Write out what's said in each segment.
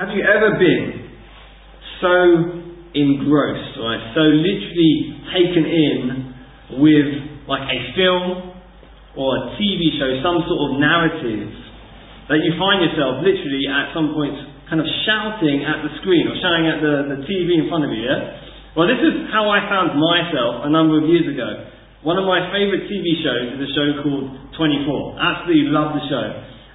Have you ever been so engrossed, right? So literally taken in with like a film or a TV show, some sort of narrative, that you find yourself literally at some point kind of shouting at the screen or shouting at the, the TV in front of you, yeah? Well, this is how I found myself a number of years ago. One of my favourite TV shows is a show called 24. Absolutely love the show.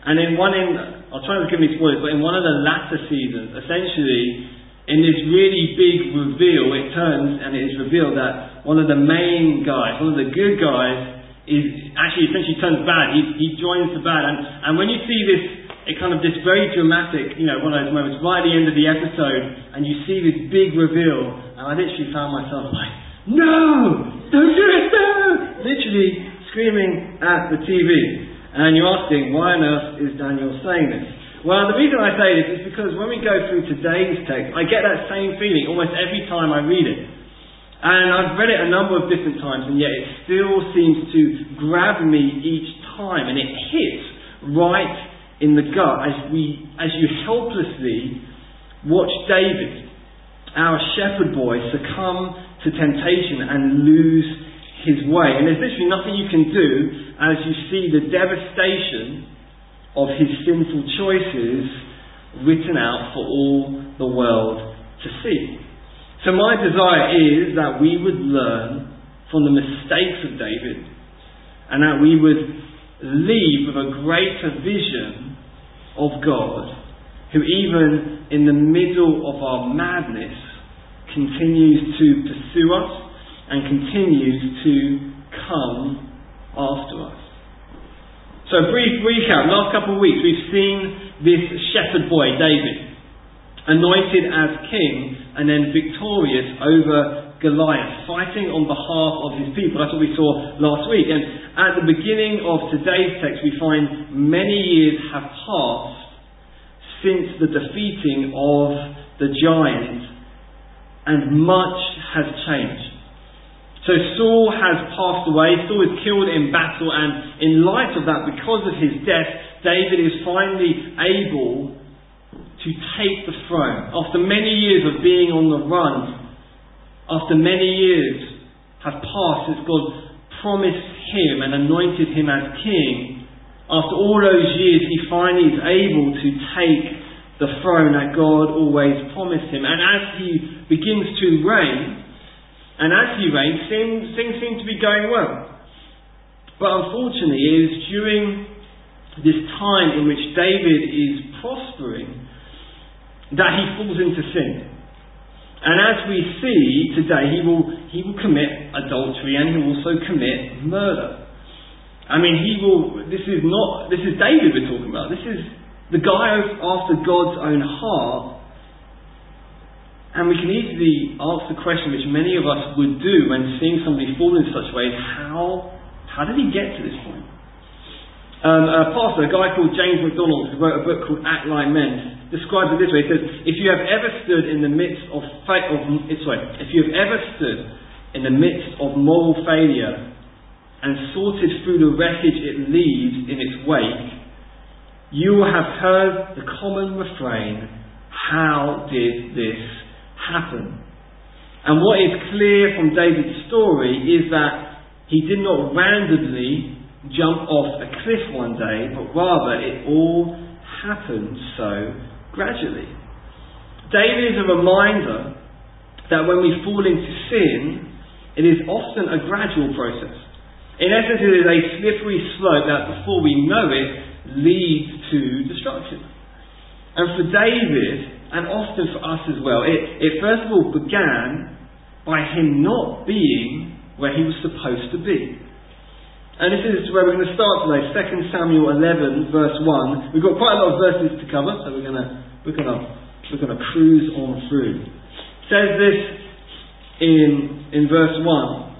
And in one in, I'll try to give any spoilers, but in one of the latter seasons, essentially, in this really big reveal, it turns and it is revealed that one of the main guys, one of the good guys, is actually essentially turns bad. He, he joins the bad. And, and when you see this, it kind of this very dramatic, you know, one of those moments right at the end of the episode, and you see this big reveal, and I literally found myself like, no! Don't do it! No! Literally screaming at the TV. And you're asking, why on earth is Daniel saying this? Well, the reason I say this is because when we go through today's text, I get that same feeling almost every time I read it. And I've read it a number of different times, and yet it still seems to grab me each time, and it hits right in the gut as we, as you helplessly watch David, our shepherd boy, succumb to temptation and lose his way. And there's literally nothing you can do as you see the devastation of his sinful choices written out for all the world to see. So, my desire is that we would learn from the mistakes of David and that we would leave with a greater vision of God, who, even in the middle of our madness, continues to pursue us and continues to come after us. So, a brief recap. Last couple of weeks, we've seen this shepherd boy, David, anointed as king and then victorious over Goliath, fighting on behalf of his people. That's what we saw last week. And at the beginning of today's text, we find many years have passed since the defeating of the giant, and much has changed. So Saul has passed away. Saul is killed in battle, and in light of that, because of his death, David is finally able to take the throne. After many years of being on the run, after many years have passed since God promised him and anointed him as king, after all those years he finally is able to take the throne that God always promised him. And as he begins to reign, and as he reigns, things, things seem to be going well. But unfortunately, it is during this time in which David is prospering that he falls into sin. And as we see today, he will, he will commit adultery and he will also commit murder. I mean, he will, this is not, this is David we're talking about. This is the guy after God's own heart. And we can easily ask the question which many of us would do when seeing somebody fall in such ways, how, how did he get to this point? Um, a pastor, a guy called James MacDonald, who wrote a book called Act Like Men, describes it this way. He says, if you have ever stood in the midst of, fa- of sorry, if you have ever stood in the midst of moral failure and sorted through the wreckage it leaves in its wake, you will have heard the common refrain, how did this happen? And what is clear from David's story is that he did not randomly jump off a cliff one day, but rather it all happened so gradually. David is a reminder that when we fall into sin, it is often a gradual process. In essence, it is a slippery slope that before we know it leads to destruction. And for David, and often for us as well, it, it first of all began by him not being where he was supposed to be. And this is where we're going to start today, 2 Samuel 11, verse 1. We've got quite a lot of verses to cover, so we're going to we're going to we're going to cruise on through. It says this in in verse one.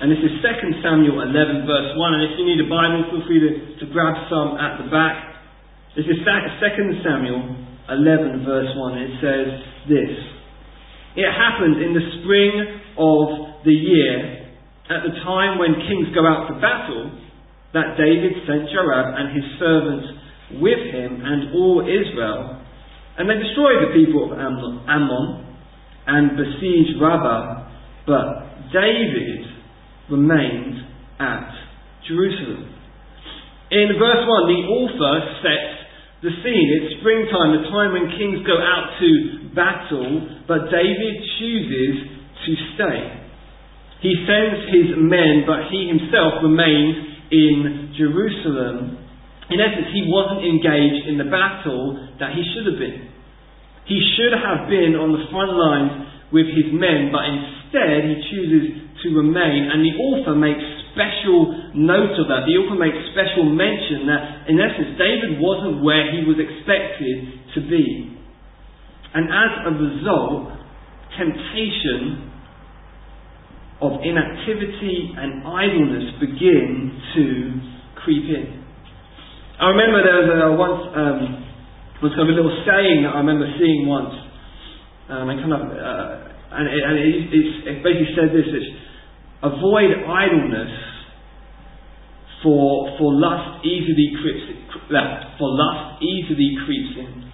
And this is 2 Samuel 11, verse 1. And if you need a Bible, feel free to, to grab some at the back. This is 2 Samuel 11, verse 1. It says this It happened in the spring of the year, at the time when kings go out to battle, that David sent Joab and his servants with him and all Israel, and they destroyed the people of Ammon and besieged Rabbah, but David remained at Jerusalem. In verse 1, the author sets the scene. It's springtime, the time when kings go out to battle, but David chooses to stay. He sends his men, but he himself remains in Jerusalem. In essence, he wasn't engaged in the battle that he should have been. He should have been on the front lines with his men, but instead he chooses to remain, and the author makes special note of that. The author makes special mention that, in essence, David wasn't where he was expected to be. And as a result, temptation of inactivity and idleness begin to creep in. I remember there was a, once um, was kind of a little saying that I remember seeing once. Um, and kind of, uh, and, it, and it, it, basically said this: it's, avoid idleness, for for lust easily creeps for lust easily creeps in.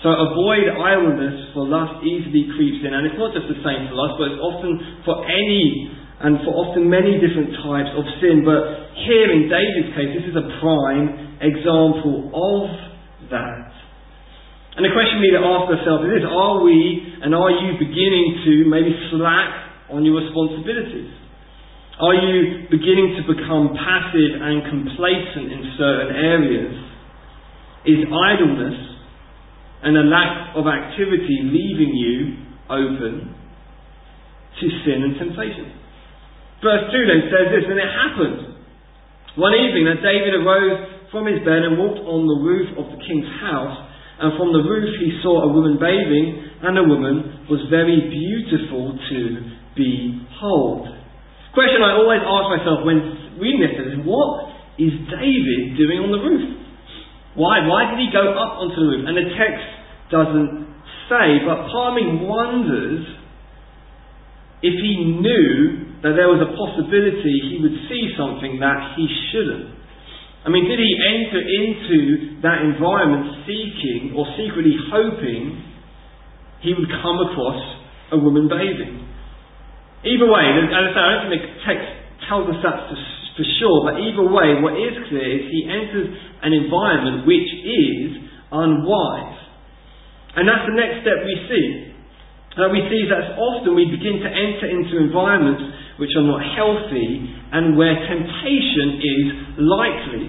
So avoid idleness, for lust easily creeps in, and it's not just the same for lust, but it's often for any and for often many different types of sin. But here in David's case, this is a prime example of that. And the question we need to ask ourselves is this Are we and are you beginning to maybe slack on your responsibilities? Are you beginning to become passive and complacent in certain areas? Is idleness and a lack of activity leaving you open to sin and temptation? Verse 2 then says this, and it happened one evening that David arose from his bed and walked on the roof of the king's house and from the roof he saw a woman bathing, and the woman was very beautiful to behold. Question I always ask myself when reading this is what is David doing on the roof? Why? Why did he go up onto the roof? And the text doesn't say, but part of me wonders if he knew that there was a possibility he would see something that he shouldn't. I mean, did he enter into that environment seeking or secretly hoping he would come across a woman bathing? Either way, as I say, I don't think the text tells us that for, sure, but either way, what is clear is he enters an environment which is unwise. And that's the next step we see. That we see that often we begin to enter into environments which are not healthy and where temptation is likely.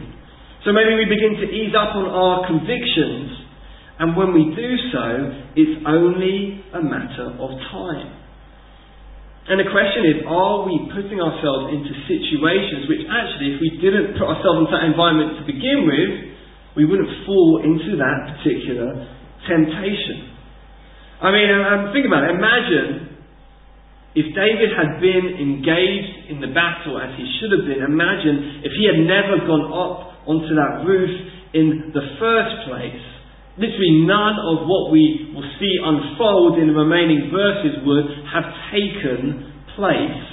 So maybe we begin to ease up on our convictions, and when we do so, it's only a matter of time. And the question is, are we putting ourselves into situations which actually, if we didn't put ourselves into that environment to begin with, we wouldn't fall into that particular temptation? I mean, um, think about it. Imagine if David had been engaged in the battle as he should have been, imagine if he had never gone up onto that roof in the first place. Literally, none of what we will see unfold in the remaining verses would have taken place.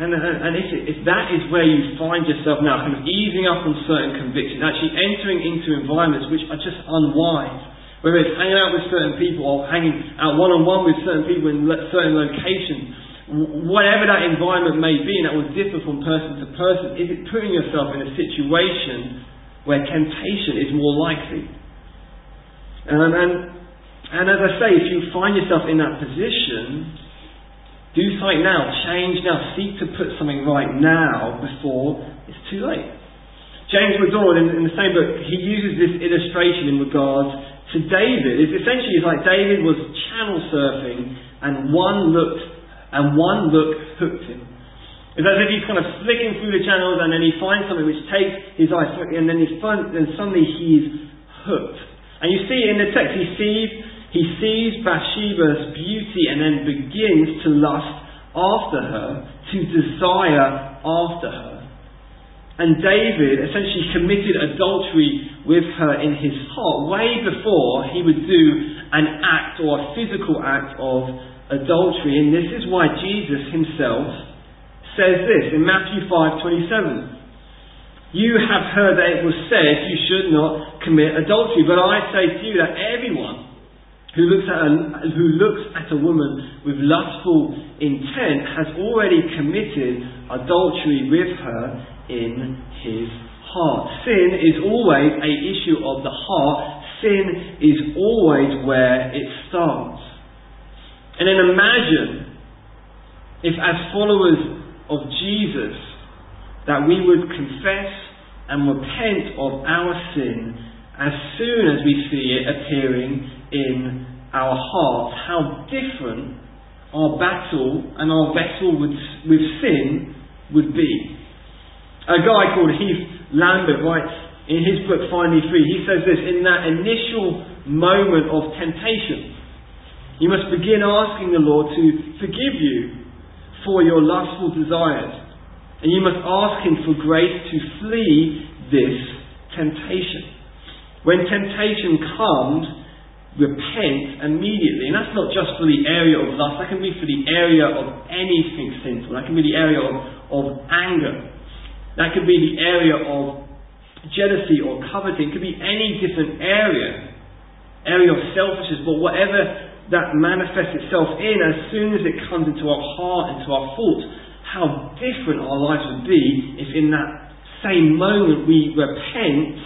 And, and if, if that is where you find yourself now, kind of easing up on certain convictions, actually entering into environments which are just unwise, whether it's hanging out with certain people or hanging out one on one with certain people in certain locations, whatever that environment may be, and that will differ from person to person, is it putting yourself in a situation where temptation is more likely? Um, and, and as I say, if you find yourself in that position, do something now, change now, seek to put something right now before it's too late. James MacDonald, in, in the same book, he uses this illustration in regards to David is essentially it's like David was channel surfing and one looked and one look hooked him. It's as if he's kind of flicking through the channels and then he finds something which takes his eye and then he's and suddenly he's hooked. And you see in the text he sees he sees Bathsheba's beauty and then begins to lust after her, to desire after her. And David essentially committed adultery with her in his heart way before he would do an act or a physical act of adultery. And this is why Jesus himself says this in Matthew 5:27. You have heard that it was said you should not commit adultery. But I say to you that everyone who looks at a, who looks at a woman with lustful intent has already committed adultery with her in his heart. Sin is always a issue of the heart. Sin is always where it starts. And then imagine if as followers of Jesus that we would confess and repent of our sin as soon as we see it appearing in our hearts, how different our battle and our vessel with, with sin would be. A guy called Heath Lambert writes in his book Finally Free, he says this in that initial moment of temptation, you must begin asking the Lord to forgive you for your lustful desires. And you must ask Him for grace to flee this temptation. When temptation comes, repent immediately. And that's not just for the area of lust, that can be for the area of anything sinful. That can be the area of, of anger. That could be the area of jealousy or coveting. It could be any different area. Area of selfishness, but whatever that manifests itself in, as soon as it comes into our heart, into our thoughts, how different our lives would be if in that same moment we repent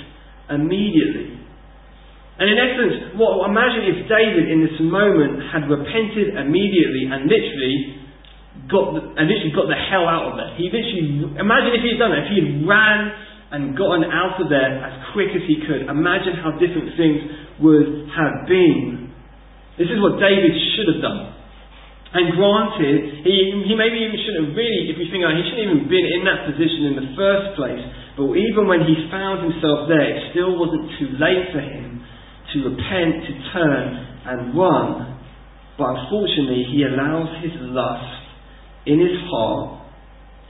immediately. And in essence, what imagine if David in this moment had repented immediately and literally got the, and literally got the hell out of there. He literally imagine if he had done it, if he had ran and gotten out of there as quick as he could. Imagine how different things would have been. This is what David should have done. And granted, he, he maybe even shouldn't have really, if you think about it, he shouldn't even been in that position in the first place. But even when he found himself there, it still wasn't too late for him to repent, to turn and run. But unfortunately, he allows his lust in his heart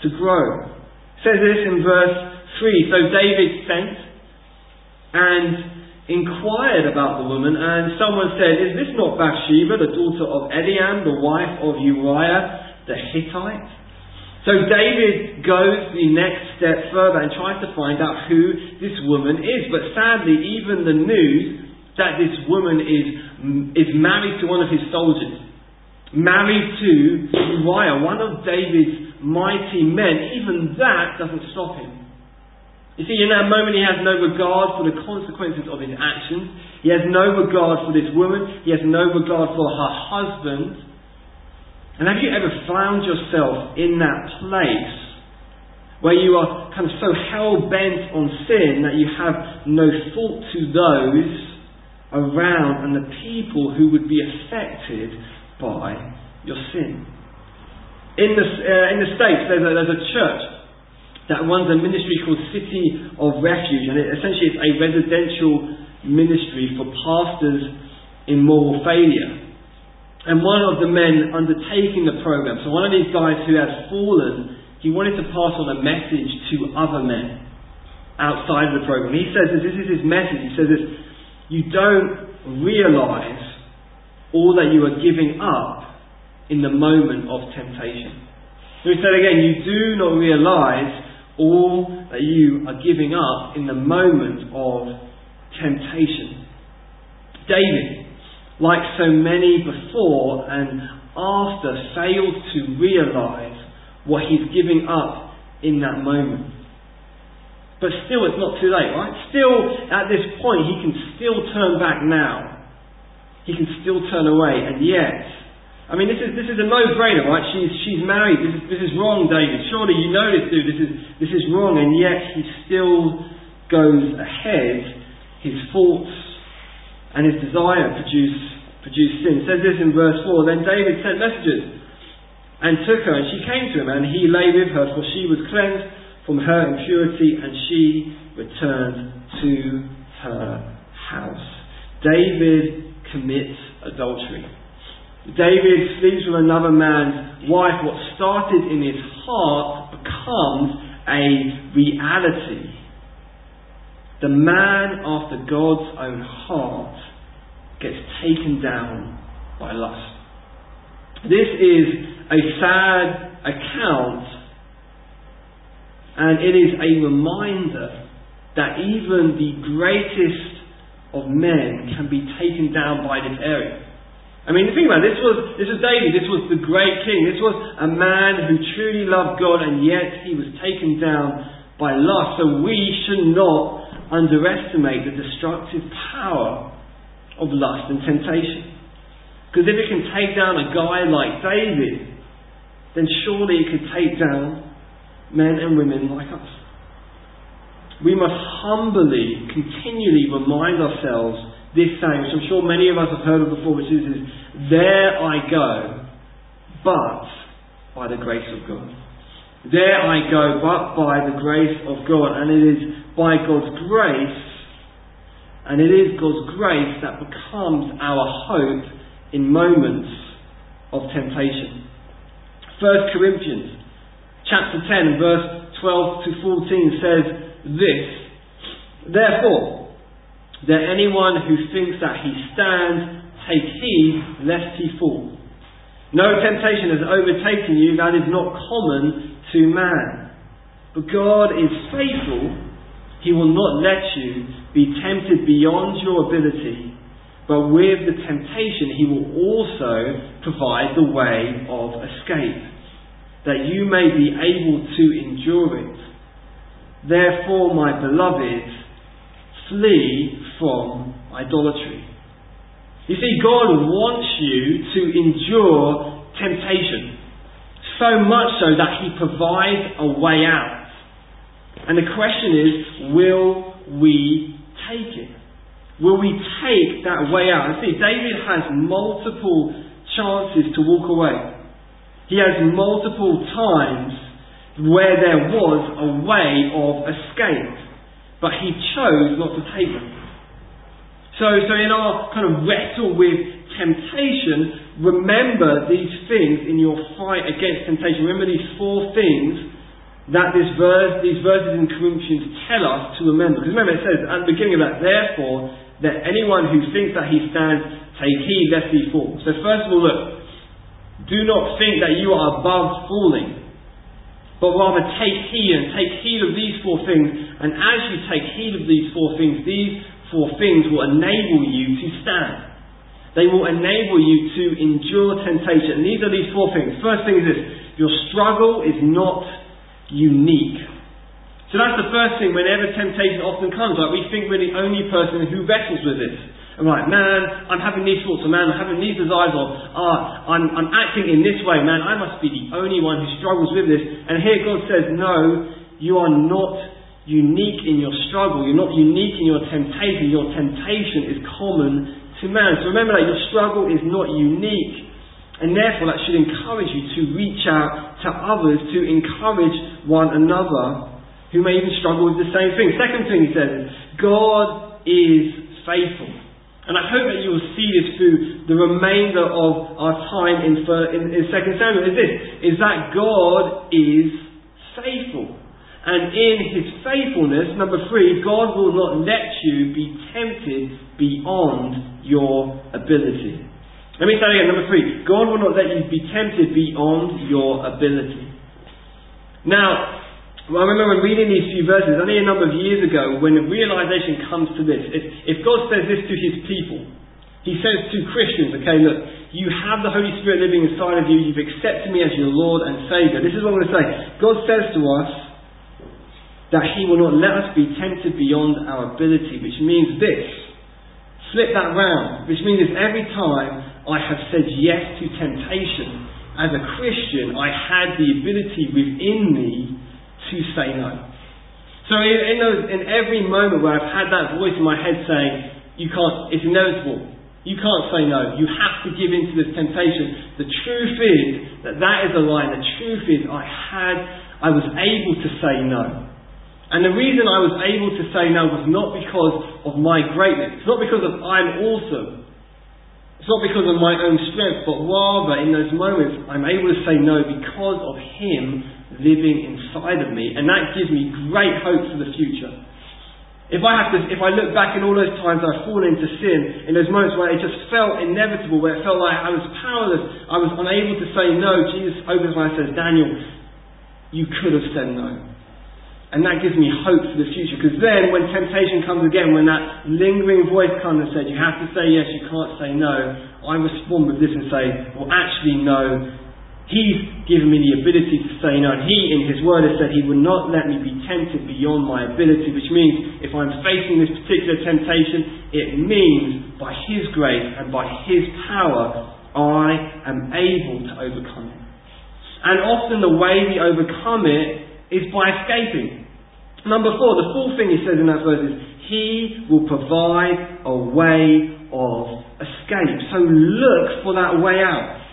to grow. It says this in verse 3. So David sent and inquired about the woman, and someone said, Is this not Bathsheba, the daughter of Eliam, the wife of Uriah the Hittite? So David goes the next step further and tries to find out who this woman is. But sadly, even the news that this woman is, is married to one of his soldiers, married to Uriah, one of David's mighty men, even that doesn't stop him. You see, in that moment, he has no regard for the consequences of his actions. He has no regard for this woman. He has no regard for her husband. And have you ever found yourself in that place where you are kind of so hell bent on sin that you have no thought to those around and the people who would be affected by your sin? In the, uh, in the States, there's a, there's a church that runs a ministry called City of Refuge, and it, essentially it's a residential ministry for pastors in moral failure. And one of the men undertaking the program, so one of these guys who had fallen, he wanted to pass on a message to other men outside of the program. He says this, this is his message. He says this, you don't realize all that you are giving up in the moment of temptation. So he said again, you do not realize all that you are giving up in the moment of temptation. David, like so many before and after, failed to realize what he's giving up in that moment. But still, it's not too late, right? Still, at this point, he can still turn back now. He can still turn away, and yet, I mean, this is, this is a no-brainer, right? She's, she's married. This is, this is wrong, David. Surely you know this, dude. This is, this is wrong. And yet he still goes ahead. His thoughts and his desire produce, produce sin. It says this in verse 4. Then David sent messengers and took her, and she came to him, and he lay with her, for she was cleansed from her impurity, and she returned to her house. David commits adultery. David sleeps with another man's wife. What started in his heart becomes a reality. The man after God's own heart gets taken down by lust. This is a sad account And it is a reminder that even the greatest of men can be taken down by this area. I mean, think about it. This was, this was David. This was the great king. This was a man who truly loved God and yet he was taken down by lust. So we should not underestimate the destructive power of lust and temptation. Because if it can take down a guy like David, then surely it could take down men and women like us. We must humbly, continually remind ourselves this saying, which I'm sure many of us have heard of before, which is, is There I go, but by the grace of God. There I go, but by the grace of God. And it is by God's grace, and it is God's grace that becomes our hope in moments of temptation. 1 Corinthians chapter 10, verse 12 to 14 says this Therefore, that anyone who thinks that he stands, take heed lest he fall. No temptation has overtaken you that is not common to man. But God is faithful. He will not let you be tempted beyond your ability, but with the temptation, He will also provide the way of escape, that you may be able to endure it. Therefore, my beloved, flee from idolatry. You see, God wants you to endure temptation, so much so that He provides a way out. And the question is, will we take it? Will we take that way out? And see, David has multiple chances to walk away. He has multiple times where there was a way of escape, but he chose not to take them. So, so in our kind of wrestle with temptation, remember these things in your fight against temptation. Remember these four things that this verse, these verses in Corinthians tell us to remember. Because remember, it says at the beginning of that, therefore, that anyone who thinks that he stands, take heed lest he fall. So first of all, look, do not think that you are above falling, but rather take heed and take heed of these four things. And as you take heed of these four things, these four things will enable you to stand. They will enable you to endure temptation. And these are these four things. First thing is this your struggle is not unique. So that's the first thing whenever temptation often comes. Like we think we're the only person who wrestles with this. I'm like, man, I'm having these thoughts, or man, I'm having these desires, or ah, I'm, I'm acting in this way, man, I must be the only one who struggles with this. And here God says, no, you are not unique in your struggle. You're not unique in your temptation. Your temptation is common to man. So remember that your struggle is not unique. And therefore, that should encourage you to reach out to others, to encourage one another who may even struggle with the same thing. Second thing he says is, God is faithful. And I hope that you will see this through the remainder of our time in, in 2 Samuel, is this, is that God is faithful. And in his faithfulness, number three, God will not let you be tempted beyond your ability. Let me say again, number three, God will not let you be tempted beyond your ability. Now, well, I remember reading these few verses only a number of years ago when the realization comes to this. If, if God says this to his people, he says to Christians, okay, look, you have the Holy Spirit living inside of you, you've accepted me as your Lord and Saviour. This is what I'm going to say. God says to us, that He will not let us be tempted beyond our ability, which means this. Flip that round, which means every time I have said yes to temptation, as a Christian, I had the ability within me to say no. So in, in, those, in every moment where I've had that voice in my head saying, you can't, it's inevitable, you can't say no. You have to give in to this temptation. The truth is that that is a lie. The truth is I had, I was able to say no. And the reason I was able to say no was not because of my greatness. It's not because of I'm awesome. It's not because of my own strength, but rather in those moments I'm able to say no because of Him living inside of me. And that gives me great hope for the future. If I have to, if I look back in all those times I've fallen into sin, in those moments where it just felt inevitable, where it felt like I was powerless, I was unable to say no, Jesus opens my eyes and says, Daniel, you could have said no. And that gives me hope for the future. Because then, when temptation comes again, when that lingering voice comes and says, you have to say yes, you can't say no, I respond with this and say, well, actually, no. He's given me the ability to say no. And He, in His Word, has said He will not let me be tempted beyond my ability, which means if I'm facing this particular temptation, it means by His grace and by His power, I am able to overcome it. And often the way we overcome it is by escaping. Number four, the fourth thing he says in that verse is, He will provide a way of escape. So look for that way out.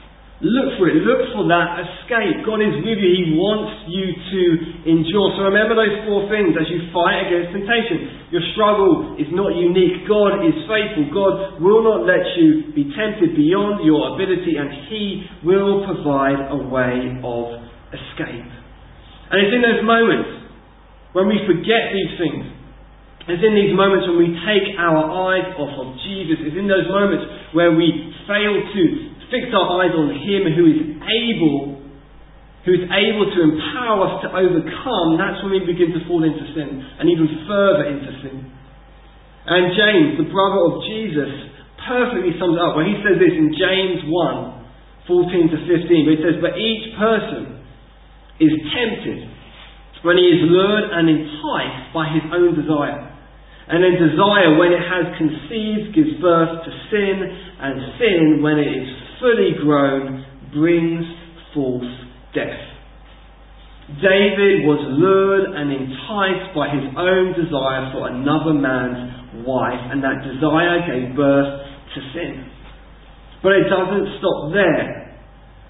Look for it. Look for that escape. God is with you. He wants you to endure. So remember those four things as you fight against temptation. Your struggle is not unique. God is faithful. God will not let you be tempted beyond your ability and He will provide a way of escape. And it's in those moments when we forget these things, it's in these moments when we take our eyes off of Jesus. It's in those moments where we fail to fix our eyes on Him who is able, who is able to empower us to overcome. That's when we begin to fall into sin and even further into sin. And James, the brother of Jesus, perfectly sums it up when he says this in James 1 14 to 15. But he says, But each person is tempted when he is lured and enticed by his own desire. And then desire, when it has conceived, gives birth to sin, and sin, when it is fully grown, brings forth death. David was lured and enticed by his own desire for another man's wife, and that desire gave birth to sin. But it doesn't stop there.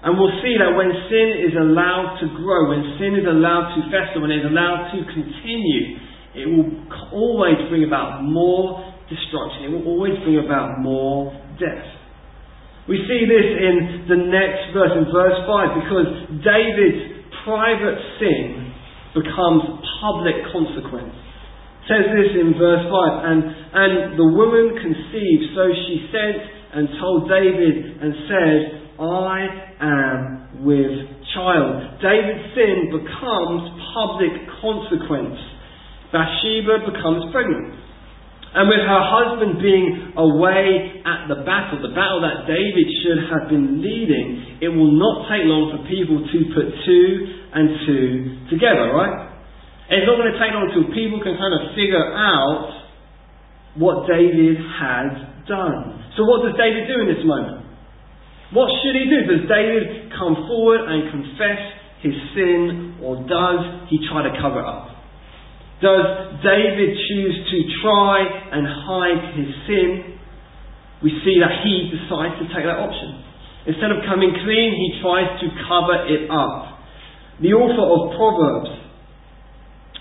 And we'll see that when sin is allowed to grow, when sin is allowed to fester, when it is allowed to continue, it will always bring about more destruction. It will always bring about more death. We see this in the next verse, in verse 5, because David's private sin becomes public consequence. It says this in verse 5 and, and the woman conceived, so she sent and told David and said, I am with child. David's sin becomes public consequence. Bathsheba becomes pregnant. And with her husband being away at the battle, the battle that David should have been leading, it will not take long for people to put two and two together, right? It's not going to take long until people can kind of figure out what David has done. So what does David do in this moment? What should he do? Does David come forward and confess his sin, or does he try to cover up? Does David choose to try and hide his sin? We see that he decides to take that option. Instead of coming clean, he tries to cover it up. The author of Proverbs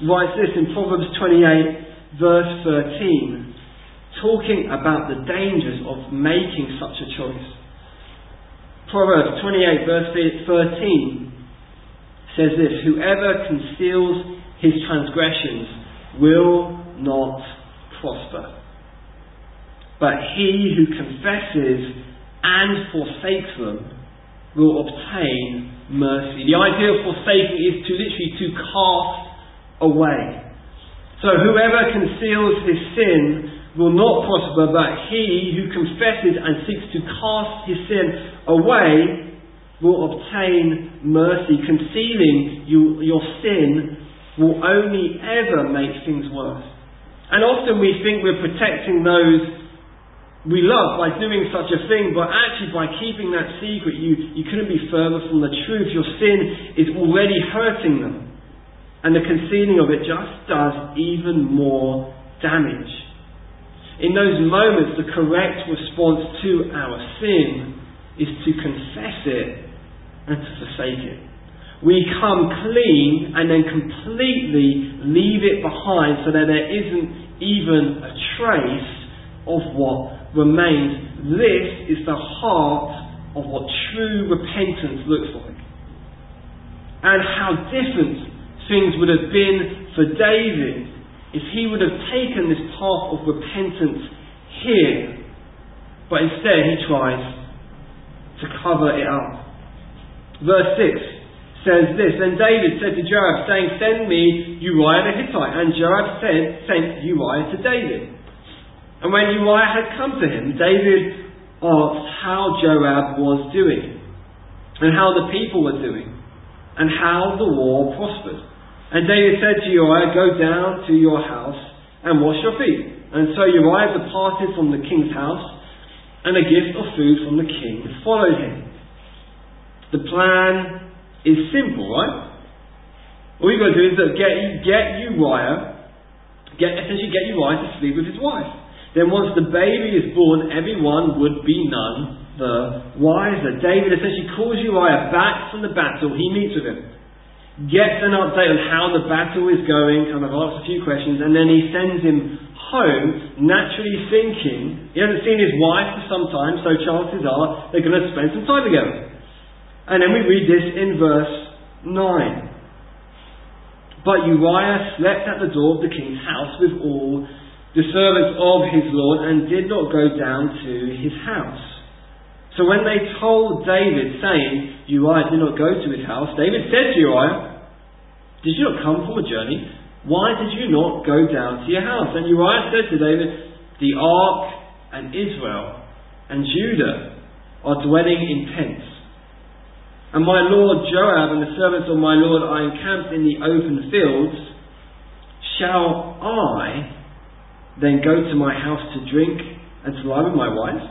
writes this in Proverbs 28, verse 13, talking about the dangers of making such a choice. Proverbs 28, verse 13 says this Whoever conceals his transgressions will not prosper. But he who confesses and forsakes them will obtain mercy. The idea of forsaking is to literally to cast away. So whoever conceals his sin will not prosper, but he who confesses and seeks to cast his sin away will obtain mercy. Concealing you, your sin will only ever make things worse. And often we think we're protecting those we love by doing such a thing, but actually by keeping that secret, you, you couldn't be further from the truth. Your sin is already hurting them. And the concealing of it just does even more damage. In those moments, the correct response to our sin is to confess it and to forsake it. We come clean and then completely leave it behind so that there isn't even a trace of what remains. This is the heart of what true repentance looks like. And how different things would have been for David if he would have taken this path of repentance here, but instead he tries to cover it up. Verse 6 says this Then David said to Joab, saying, Send me Uriah the Hittite. And Joab said, sent Uriah to David. And when Uriah had come to him, David asked how Joab was doing, and how the people were doing, and how the war prospered. And David said to Uriah, Go down to your house and wash your feet. And so Uriah departed from the king's house, and a gift of food from the king followed him. The plan is simple, right? All you've got to do is get, get Uriah, get, essentially get Uriah to sleep with his wife. Then once the baby is born, everyone would be none the wiser. David essentially calls Uriah back from the battle. He meets with him. Gets an update on how the battle is going, kind of asks a few questions, and then he sends him home, naturally thinking, he hasn't seen his wife for some time, so chances are they're going to spend some time together. And then we read this in verse 9. But Uriah slept at the door of the king's house with all the servants of his lord and did not go down to his house. So when they told David, saying, Uriah did not go to his house, David said to Uriah, Did you not come from a journey? Why did you not go down to your house? And Uriah said to David, The ark and Israel and Judah are dwelling in tents and my lord Joab and the servants of my lord are encamped in the open fields, shall I then go to my house to drink and to lie with my wife?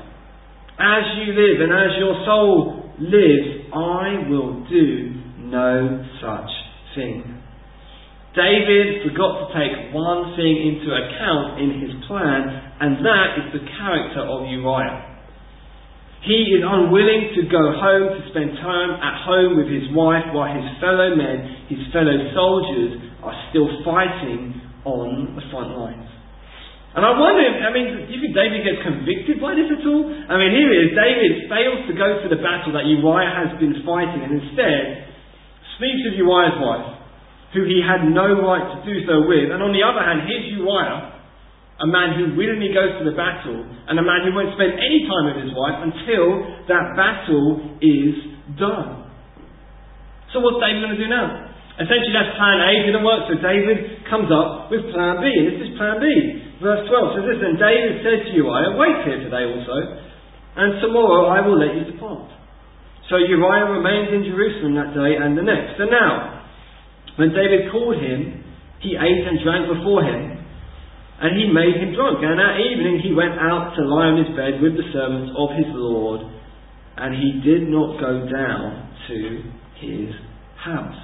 As you live and as your soul lives, I will do no such thing. David forgot to take one thing into account in his plan, and that is the character of Uriah. He is unwilling to go home to spend time at home with his wife while his fellow men, his fellow soldiers, are still fighting on the front lines. And I wonder, if, I mean, do you think David gets convicted by this at all? I mean, here is David fails to go to the battle that Uriah has been fighting and instead sleeps with Uriah's wife, who he had no right to do so with. And on the other hand, here's Uriah, a man who willingly goes to the battle, and a man who won't spend any time with his wife until that battle is done. So what's David going to do now? Essentially, that's plan A didn't work, so David comes up with plan B, and this is plan B. Verse 12 says this, And David said to Uriah, Wait here today also, and tomorrow I will let you depart. So Uriah remained in Jerusalem that day and the next. And now, when David called him, he ate and drank before him, and he made him drunk. And that evening he went out to lie on his bed with the servants of his Lord, and he did not go down to his house.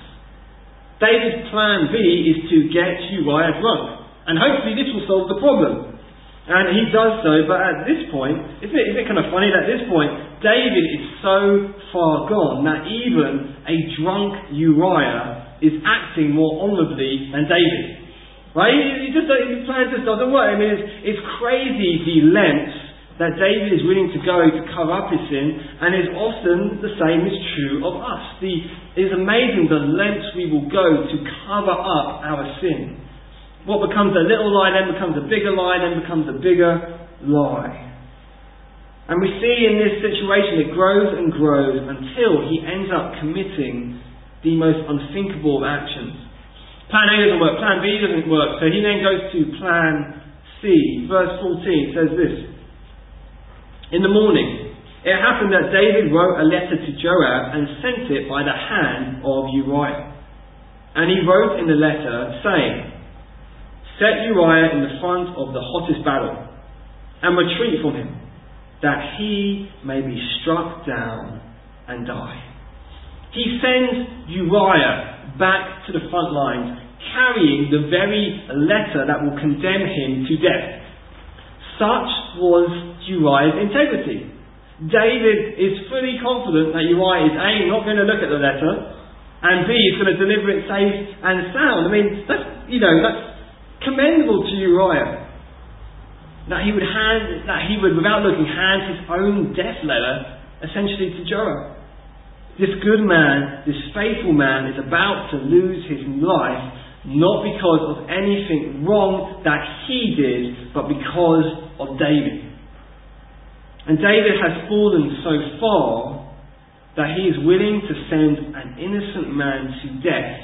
David's plan B is to get Uriah drunk, and hopefully this will solve the problem. And he does so, but at this point, isn't it, isn't it kind of funny that at this point, David is so far gone that even a drunk Uriah is acting more honourably than David. Right? He just, his plan just doesn't work. I mean, it's, it's crazy the lengths that David is willing to go to cover up his sin, and is often the same is true of us. The, it is amazing the lengths we will go to cover up our sin. What becomes a little lie then becomes a bigger lie, then becomes a bigger lie. And we see in this situation it grows and grows until he ends up committing the most unthinkable of actions. Plan A doesn't work, plan B doesn't work, so he then goes to plan C. Verse 14 says this In the morning, it happened that David wrote a letter to Joab and sent it by the hand of Uriah. And he wrote in the letter, saying, Set Uriah in the front of the hottest battle, and retreat from him, that he may be struck down and die. He sends Uriah back to the front lines, carrying the very letter that will condemn him to death. Such was Uriah's integrity. David is fully confident that Uriah is A, not going to look at the letter, and B, is going to deliver it safe and sound. I mean, that's, you know, that's commendable to Uriah. That he would hand, that he would, without looking, hand his own death letter essentially to Joab. This good man, this faithful man, is about to lose his life not because of anything wrong that he did, but because of David. And David has fallen so far that he is willing to send an innocent man to death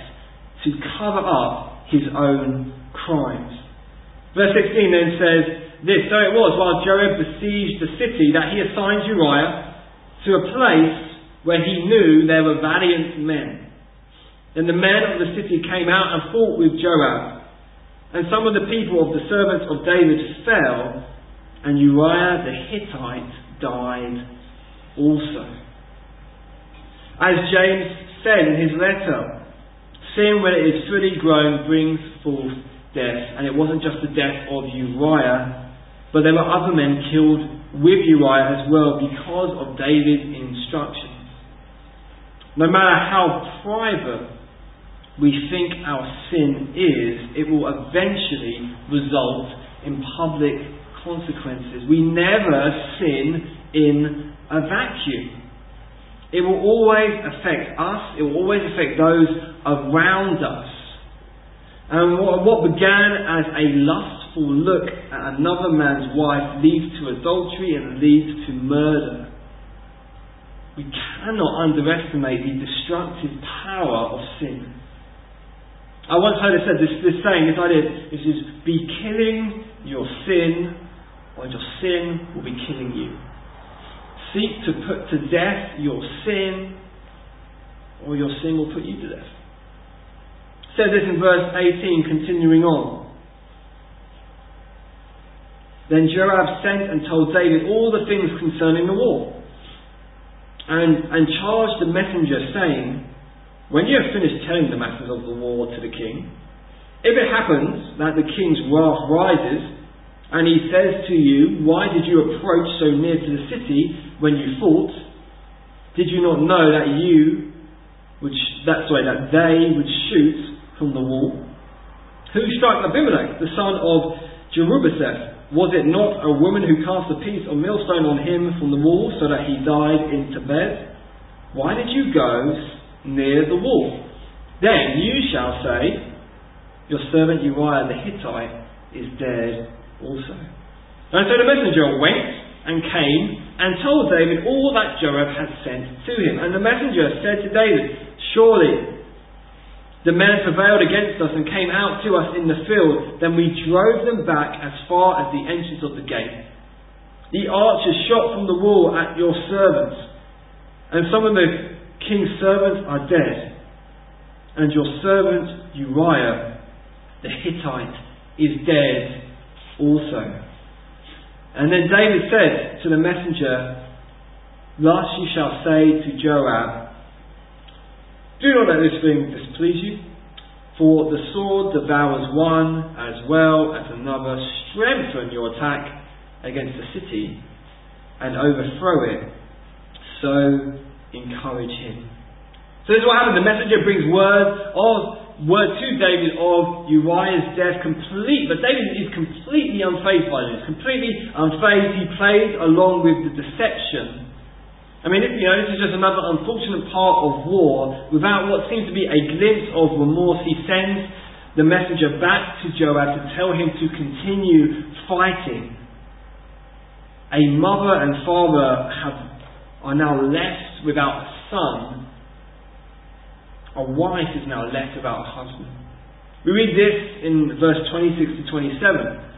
to cover up his own crimes. Verse 16 then says this So it was while Joab besieged the city that he assigned Uriah to a place where he knew there were valiant men. Then the men of the city came out and fought with Joab. And some of the people of the servants of David fell, and Uriah the Hittite died also. As James said in his letter, sin when it is fully grown brings forth death. And it wasn't just the death of Uriah, but there were other men killed with Uriah as well because of David's instructions. No matter how private we think our sin is, it will eventually result in public consequences. We never sin in a vacuum. It will always affect us, it will always affect those around us. And what began as a lustful look at another man's wife leads to adultery and leads to murder. We cannot underestimate the destructive power of sin. I once heard it said this, this saying, this idea, this is be killing your sin, or your sin will be killing you. Seek to put to death your sin, or your sin will put you to death. Said this in verse 18, continuing on. Then Joab sent and told David all the things concerning the war, and, and charged the messenger, saying, when you have finished telling the matters of the war to the king, if it happens that the king's wrath rises, and he says to you, Why did you approach so near to the city when you fought? Did you not know that you would sh- that sorry, that they would shoot from the wall? Who struck Abimelech, the son of Jerubbaal? Was it not a woman who cast a piece of millstone on him from the wall so that he died in Tebez? Why did you go near the wall. Then you shall say, Your servant Uriah the Hittite is dead also. And so the messenger went and came and told David all that Joab had sent to him. And the messenger said to David, Surely the men prevailed against us and came out to us in the field. Then we drove them back as far as the entrance of the gate. The archers shot from the wall at your servants, and some of the king's servants are dead, and your servant Uriah the Hittite is dead also. And then David said to the messenger, Thus you shall say to Joab, Do not let this thing displease you, for the sword devours one as well as another. Strengthen your attack against the city and overthrow it. So encourage him. So this is what happened. The messenger brings word of word to David of Uriah's death complete, but David is completely unfazed by this. Completely unfazed. He plays along with the deception. I mean, you know, this is just another unfortunate part of war. Without what seems to be a glimpse of remorse, he sends the messenger back to Joab to tell him to continue fighting. A mother and father have, are now left without a son, a wife is now left without a husband. We read this in verse 26 to 27.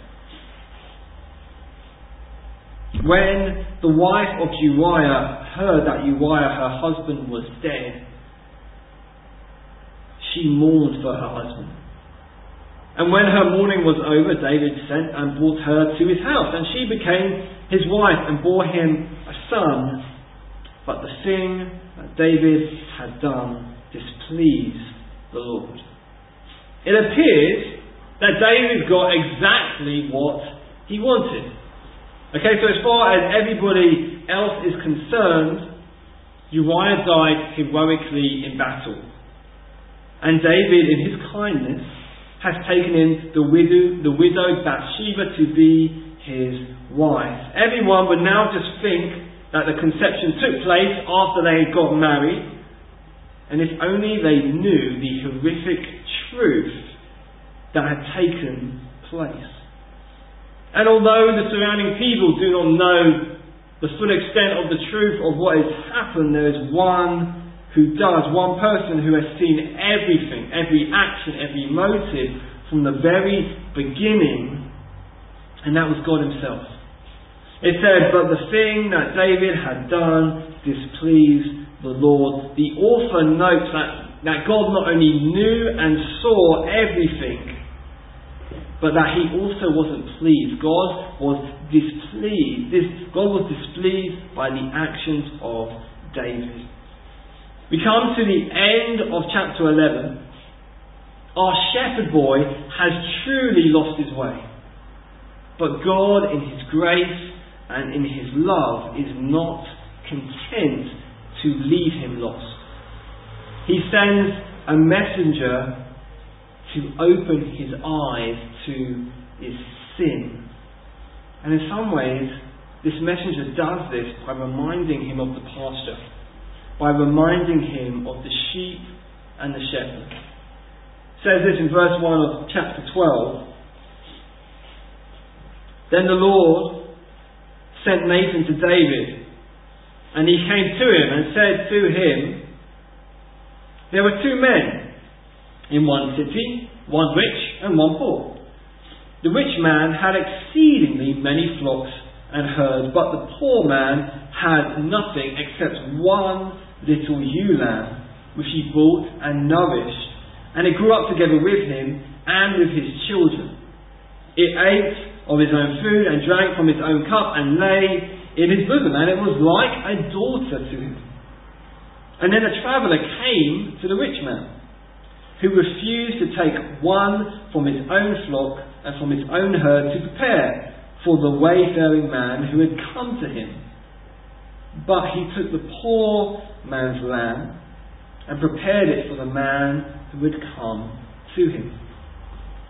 When the wife of Uriah heard that Uriah, her husband, was dead, she mourned for her husband. And when her mourning was over, David sent and brought her to his house, and she became his wife and bore him a son but the thing that David had done displeased the Lord. It appears that David got exactly what he wanted. Okay, so as far as everybody else is concerned, Uriah died heroically in battle. And David, in his kindness, has taken in the widow, the widowed Bathsheba to be his wife. Everyone would now just think that the conception took place after they had got married, and if only they knew the horrific truth that had taken place. And although the surrounding people do not know the full extent of the truth of what has happened, there is one who does, one person who has seen everything, every action, every motive from the very beginning, and that was God Himself. It said, But the thing that David had done displeased the Lord. The author notes that, that God not only knew and saw everything, but that he also wasn't pleased. God was displeased. This, God was displeased by the actions of David. We come to the end of chapter 11. Our shepherd boy has truly lost his way. But God, in His grace and in His love, is not content to leave him lost. He sends a messenger to open his eyes to his sin. And in some ways, this messenger does this by reminding him of the pasture by reminding him of the sheep and the shepherd. It says this in verse 1 of chapter 12. Then the Lord sent Nathan to David, and he came to him and said to him, There were two men in one city, one rich and one poor. The rich man had exceedingly many flocks and herds, but the poor man had nothing except one little ewe lamb, which he bought and nourished, and it grew up together with him and with his children. It ate of his own food and drank from his own cup and lay in his bosom, and it was like a daughter to him. And then a traveller came to the rich man, who refused to take one from his own flock and from his own herd to prepare for the wayfaring man who had come to him. But he took the poor man's lamb and prepared it for the man who had come to him.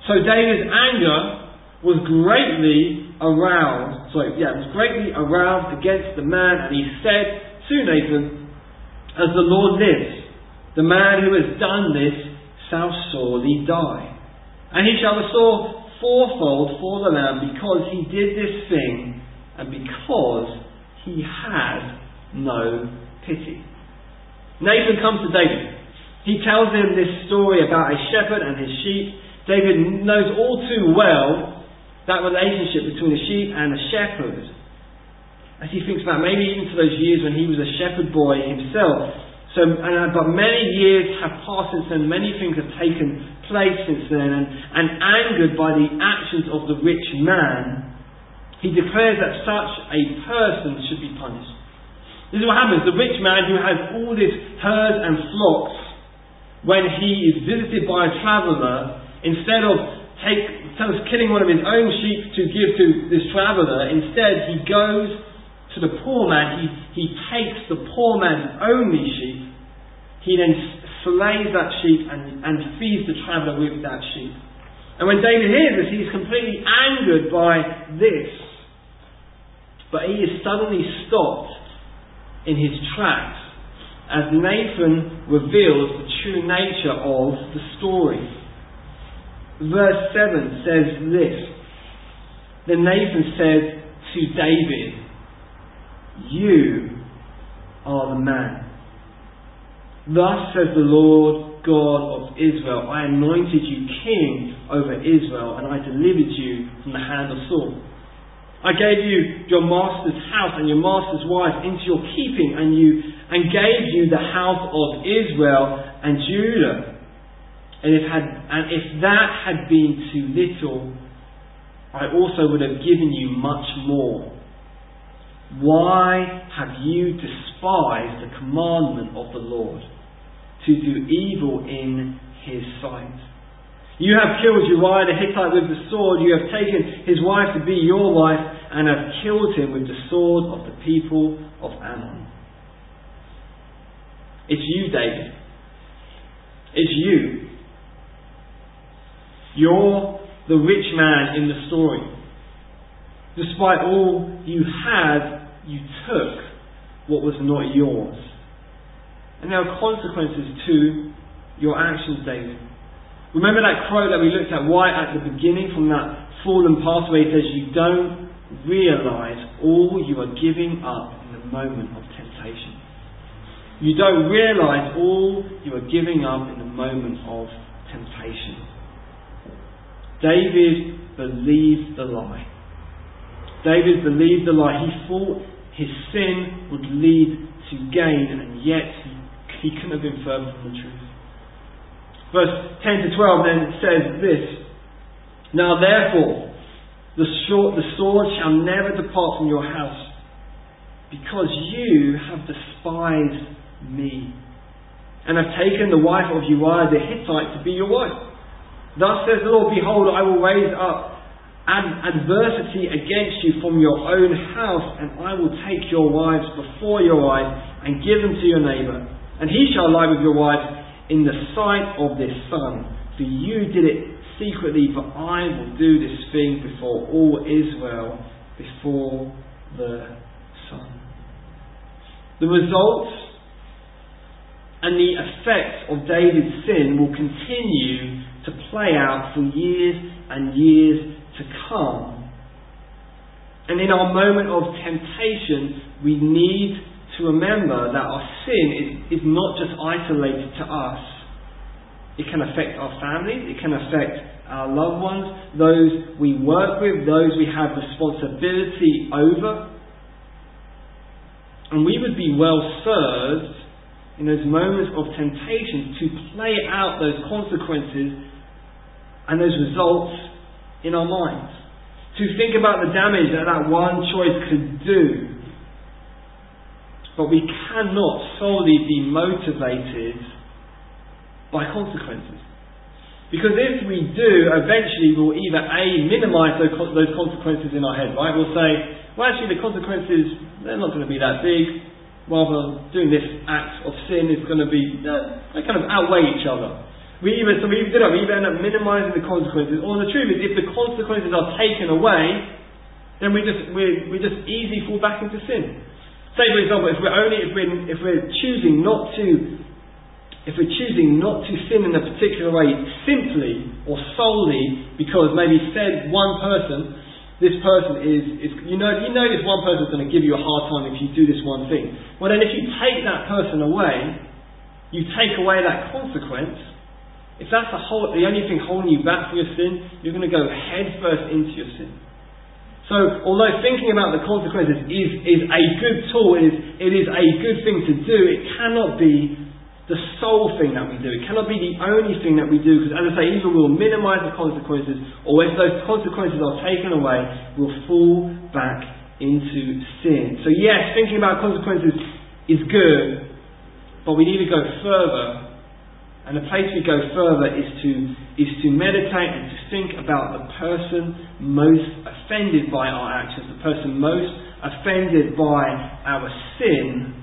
So David's anger was greatly aroused, sorry, yeah, was greatly aroused against the man, and he said to Nathan, As the Lord lives, the man who has done this shall surely die. And he shall restore fourfold for the lamb because he did this thing and because he had no pity. Nathan comes to David. He tells him this story about a shepherd and his sheep. David knows all too well that relationship between the sheep and the shepherd. As he thinks about maybe even to those years when he was a shepherd boy himself. So, and, uh, but many years have passed since then, many things have taken place since then, and, and angered by the actions of the rich man, he declares that such a person should be punished. This is what happens. The rich man who has all this herds and flocks, when he is visited by a traveller, instead of take, killing one of his own sheep to give to this traveller, instead he goes to the poor man, he, he takes the poor man's only sheep, he then slays that sheep and, and feeds the traveller with that sheep. And when David hears this, he's completely angered by this. But he is suddenly stopped in his tracks as Nathan reveals the true nature of the story. Verse 7 says this Then Nathan said to David, You are the man. Thus says the Lord God of Israel I anointed you king over Israel, and I delivered you from the hand of Saul. I gave you your master's house and your master's wife into your keeping, and you and gave you the house of Israel and Judah. And if, had, and if that had been too little, I also would have given you much more. Why have you despised the commandment of the Lord to do evil in his sight? You have killed Uriah the Hittite with the sword. You have taken his wife to be your wife and have killed him with the sword of the people of Ammon. It's you, David. It's you. You're the rich man in the story. Despite all you had, you took what was not yours. And there are consequences to your actions, David. Remember that quote that we looked at right at the beginning from that fallen pathway? Says, You don't realize all you are giving up in the moment of temptation. You don't realize all you are giving up in the moment of temptation. David believed the lie. David believed the lie. He thought his sin would lead to gain, and yet he, he couldn't have been further from the truth. Verse 10 to 12 then says this Now therefore, the, short, the sword shall never depart from your house, because you have despised me, and have taken the wife of Uriah the Hittite to be your wife. Thus says the Lord, Behold, I will raise up ad- adversity against you from your own house, and I will take your wives before your eyes and give them to your neighbour, and he shall lie with your wife in the sight of this sun. For you did it secretly, but I will do this thing before all Israel, before the sun. The results and the effects of David's sin will continue to play out for years and years to come. And in our moment of temptation, we need to remember that our sin is, is not just isolated to us it can affect our families, it can affect our loved ones, those we work with, those we have responsibility over. And we would be well served in those moments of temptation to play out those consequences and those results in our minds. To think about the damage that that one choice could do. But we cannot solely be motivated by consequences. Because if we do, eventually we'll either A, minimize those, consequences in our head, right? We'll say, well, actually, the consequences, they're not going to be that big. Rather, doing this act of sin is going to be, uh, they kind of outweigh each other. We either, so we either, we end up minimizing the consequences, or the truth is, if the consequences are taken away, then we just, we, we just easily fall back into sin. Say, for example, if we're only, if we're, if we're choosing not to if we're choosing not to sin in a particular way simply or solely because maybe said one person, this person is, is you know you know this one person is going to give you a hard time if you do this one thing. Well then if you take that person away, you take away that consequence. If that's the, whole, the only thing holding you back from your sin, you're going to go headfirst into your sin. So, although thinking about the consequences is, is a good tool, it is, it is a good thing to do, it cannot be the sole thing that we do. It cannot be the only thing that we do because, as I say, either we'll minimize the consequences or if those consequences are taken away, we'll fall back into sin. So, yes, thinking about consequences is good, but we need to go further. And the place we go further is to, is to meditate and to think about the person most offended by our actions, the person most offended by our sin,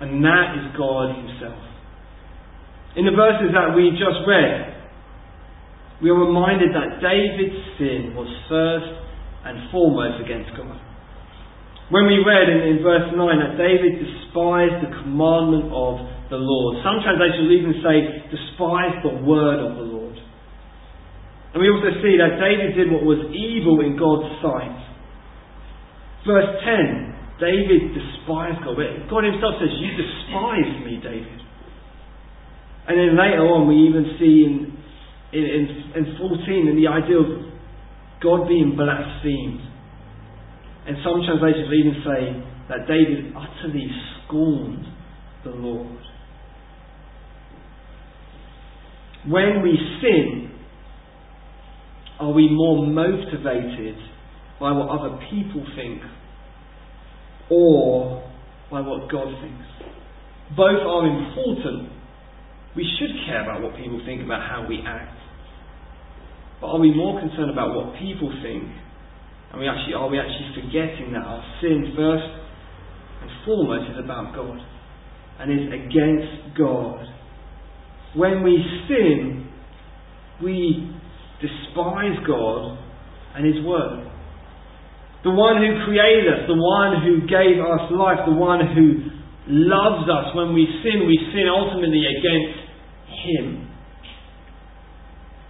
and that is God Himself. In the verses that we just read, we are reminded that David's sin was first and foremost against God. When we read in, in verse 9 that David despised the commandment of the Lord, some translations even say despised the word of the Lord. And we also see that David did what was evil in God's sight. Verse 10, David despised God. God himself says, You despise me, David. And then later on, we even see in, in, in 14 in the idea of God being blasphemed. And some translations even say that David utterly scorned the Lord. When we sin, are we more motivated by what other people think or by what God thinks? Both are important we should care about what people think about how we act. But are we more concerned about what people think? And we actually are we actually forgetting that our sin first and foremost is about God and is against God. When we sin, we despise God and His Word. The one who created us, the one who gave us life, the one who loves us. When we sin, we sin ultimately against him.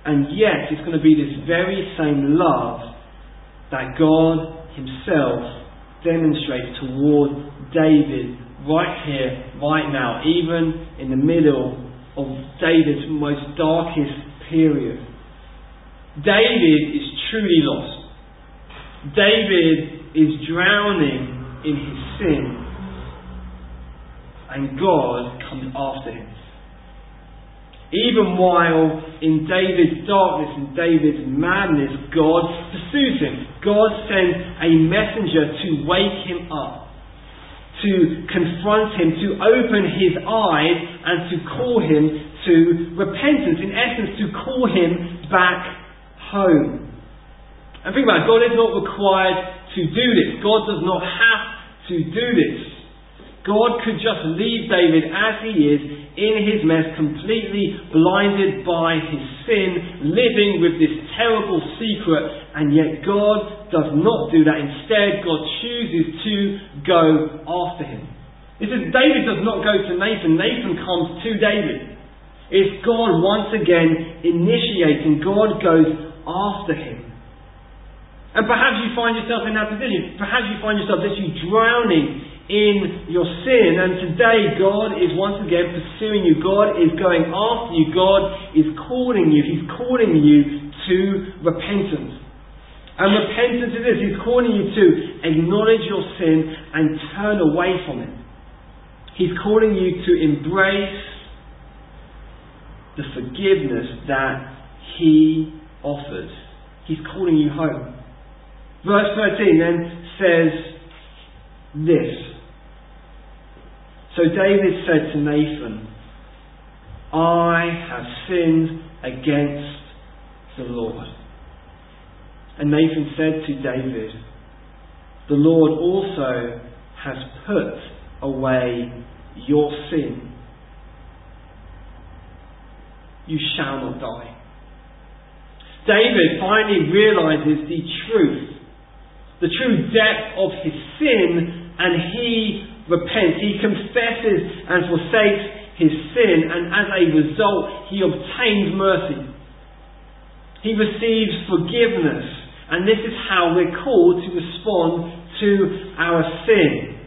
And yet, it's going to be this very same love that God Himself demonstrates toward David right here, right now, even in the middle of David's most darkest period. David is truly lost. David is drowning in his sin, and God comes after him. Even while in David's darkness, and David's madness, God pursues him. God sends a messenger to wake him up, to confront him, to open his eyes, and to call him to repentance. In essence, to call him back home. And think about it, God is not required to do this. God does not have to do this. God could just leave David as he is in his mess, completely blinded by his sin, living with this terrible secret, and yet God does not do that. Instead, God chooses to go after him. It says David does not go to Nathan, Nathan comes to David. It's God once again initiating, God goes after him. And perhaps you find yourself in that position. Perhaps you find yourself literally drowning in your sin. And today, God is once again pursuing you. God is going after you. God is calling you. He's calling you to repentance. And repentance is this He's calling you to acknowledge your sin and turn away from it. He's calling you to embrace the forgiveness that He offers. He's calling you home. Verse 13 then says this so David said to Nathan, I have sinned against the Lord. And Nathan said to David, The Lord also has put away your sin. You shall not die. David finally realizes the truth, the true depth of his sin, and he repents, he confesses and forsakes his sin, and as a result, he obtains mercy. He receives forgiveness, and this is how we're called to respond to our sin.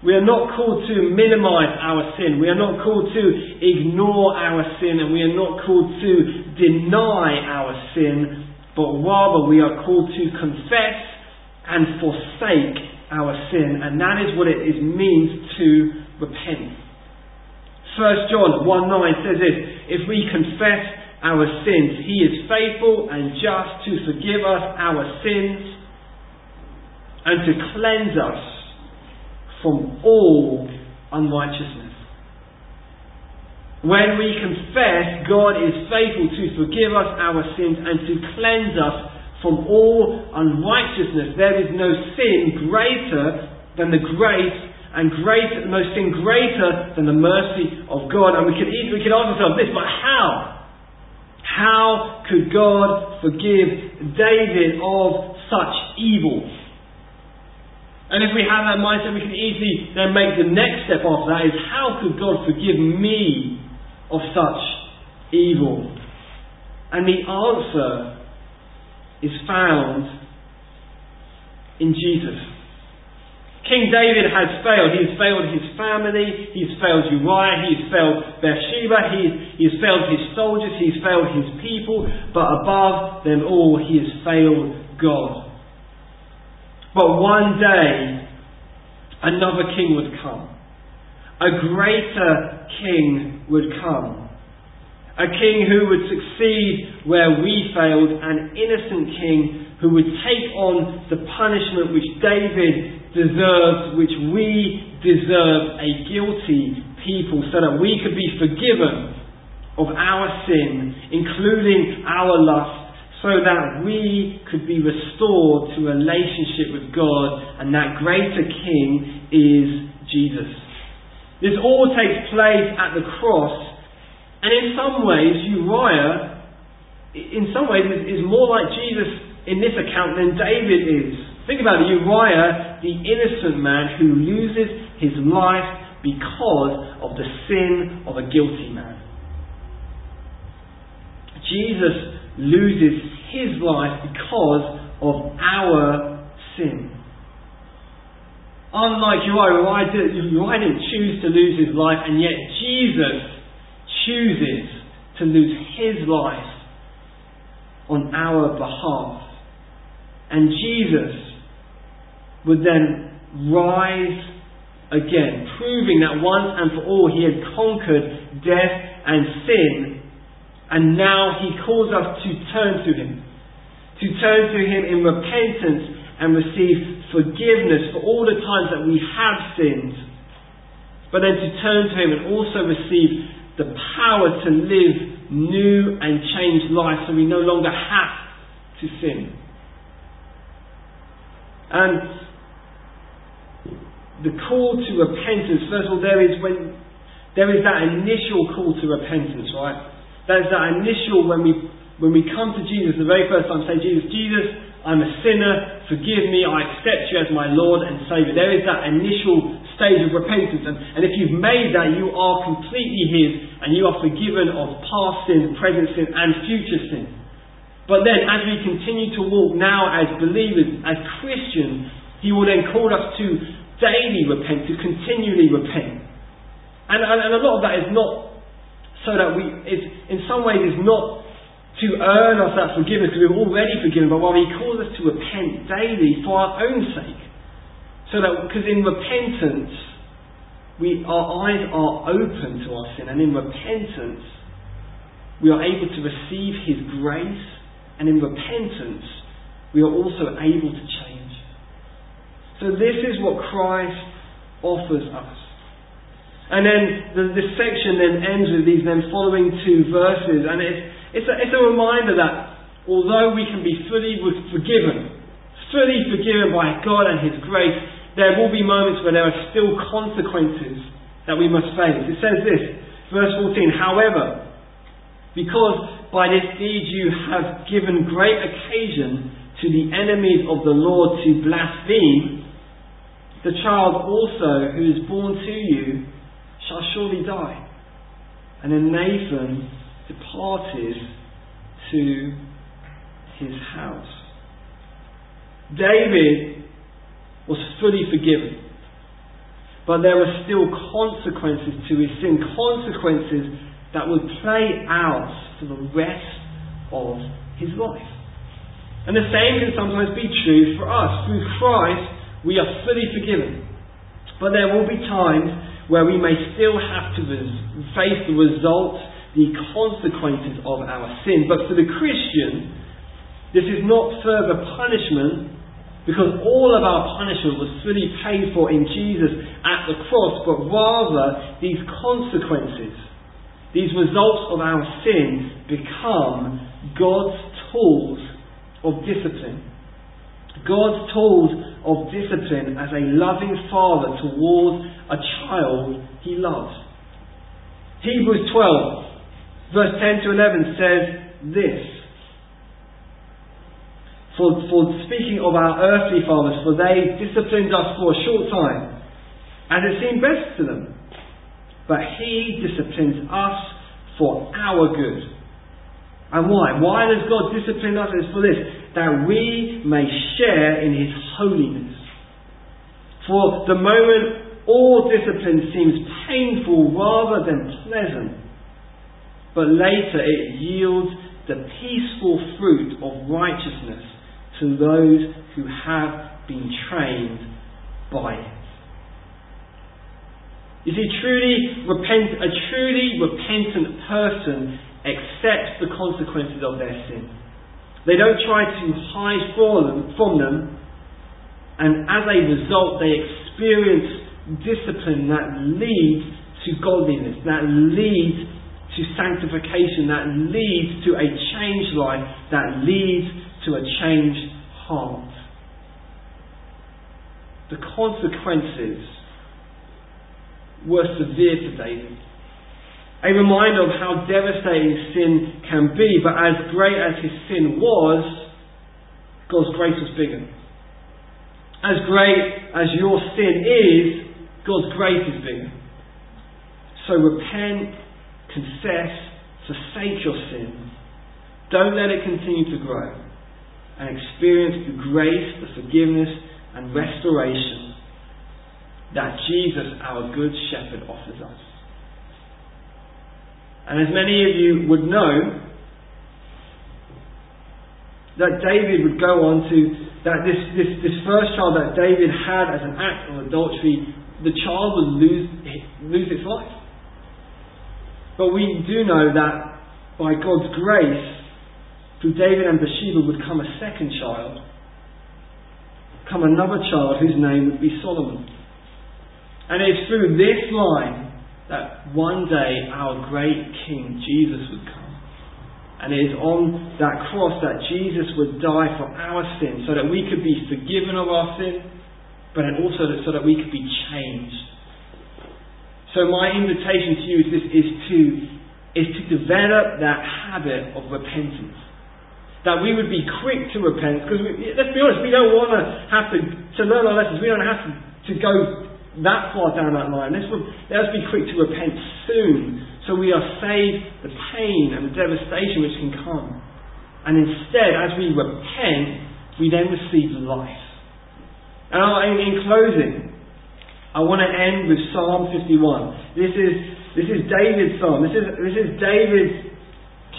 We are not called to minimize our sin. We are not called to ignore our sin, and we are not called to deny our sin, but rather we are called to confess and forsake our sin, and that is what it is, means to repent. 1 John 1 9 says this If we confess our sins, He is faithful and just to forgive us our sins and to cleanse us from all unrighteousness. When we confess, God is faithful to forgive us our sins and to cleanse us from all unrighteousness. There is no sin greater than the grace and greater, no sin greater than the mercy of God. And we could, we could ask ourselves this, but how? How could God forgive David of such evil? And if we have that mindset, we can easily then make the next step after that is how could God forgive me of such evil? And the answer is found in Jesus. King David has failed. He's failed his family. He's failed Uriah. He's failed Bathsheba. He's, he's failed his soldiers. He's failed his people. But above them all, he has failed God. But one day, another king would come. A greater king would come. A king who would succeed where we failed, an innocent king who would take on the punishment which David deserved, which we deserve, a guilty people, so that we could be forgiven of our sin, including our lust, so that we could be restored to a relationship with God, and that greater king is Jesus. This all takes place at the cross and in some ways, Uriah, in some ways, is, is more like Jesus in this account than David is. Think about it Uriah, the innocent man who loses his life because of the sin of a guilty man. Jesus loses his life because of our sin. Unlike Uriah, Uriah, did, Uriah didn't choose to lose his life, and yet Jesus chooses to lose his life on our behalf. And Jesus would then rise again, proving that once and for all he had conquered death and sin, and now he calls us to turn to him, to turn to him in repentance and receive forgiveness for all the times that we have sinned, but then to turn to Him and also receive the power to live new and changed life so we no longer have to sin. And the call to repentance, first of all, there is when there is that initial call to repentance, right? There's that initial when we when we come to Jesus the very first time, say, Jesus, Jesus, I'm a sinner, forgive me, I accept you as my Lord and Saviour. There is that initial stage of repentance, and, and if you've made that, you are completely His, and you are forgiven of past sin, present sin, and future sin. But then, as we continue to walk now as believers, as Christians, He will then call us to daily repent, to continually repent. And, and, and a lot of that is not so that we, is, in some ways, is not to earn that forgiveness because we're already forgiven, but while He calls us to repent daily for our own sake. So that, because in repentance, we, our eyes are open to our sin, and in repentance, we are able to receive His grace, and in repentance, we are also able to change. So, this is what Christ offers us. And then the, this section then ends with these then following two verses, and it's it's a, it's a reminder that although we can be fully forgiven, fully forgiven by God and His grace, there will be moments where there are still consequences that we must face. It says this, verse 14, however, because by this deed you have given great occasion to the enemies of the Lord to blaspheme, the child also who is born to you shall surely die. And then Nathan departed to his house. David was fully forgiven, but there were still consequences to his sin, consequences that would play out for the rest of his life. And the same can sometimes be true for us. Through Christ, we are fully forgiven. But there will be times where we may still have to face the results the consequences of our sin. But for the Christian, this is not further punishment because all of our punishment was fully paid for in Jesus at the cross, but rather these consequences, these results of our sin become God's tools of discipline. God's tools of discipline as a loving father towards a child he loves. Hebrews 12 Verse 10 to 11 says this. For, for speaking of our earthly fathers, for they disciplined us for a short time, as it seemed best to them. But he disciplines us for our good. And why? Why does God discipline us? It's for this, that we may share in his holiness. For the moment, all discipline seems painful rather than pleasant but later it yields the peaceful fruit of righteousness to those who have been trained by it. You see, truly repent, a truly repentant person accepts the consequences of their sin. They don't try to hide them, from them, and as a result, they experience discipline that leads to godliness, that leads to sanctification that leads to a changed life, that leads to a changed heart. The consequences were severe for David. A reminder of how devastating sin can be, but as great as his sin was, God's grace was bigger. As great as your sin is, God's grace is bigger. So repent confess, forsake your sin. Don't let it continue to grow. And experience the grace, the forgiveness, and restoration that Jesus, our Good Shepherd, offers us. And as many of you would know, that David would go on to, that this, this, this first child that David had as an act of adultery, the child would lose, lose its life. But we do know that by God's grace, through David and Bathsheba would come a second child, come another child whose name would be Solomon. And it's through this line that one day our great King Jesus would come. And it is on that cross that Jesus would die for our sin so that we could be forgiven of our sin, but also so that we could be changed. So my invitation to you is, this, is to is to develop that habit of repentance. That we would be quick to repent, because let's be honest, we don't want to have to, to learn our lessons, we don't have to, to go that far down that line. Let's, let's be quick to repent soon so we are saved the pain and the devastation which can come. And instead, as we repent, we then receive life. And in, in closing, I want to end with Psalm 51. This is, this is David's psalm. This is, this is David's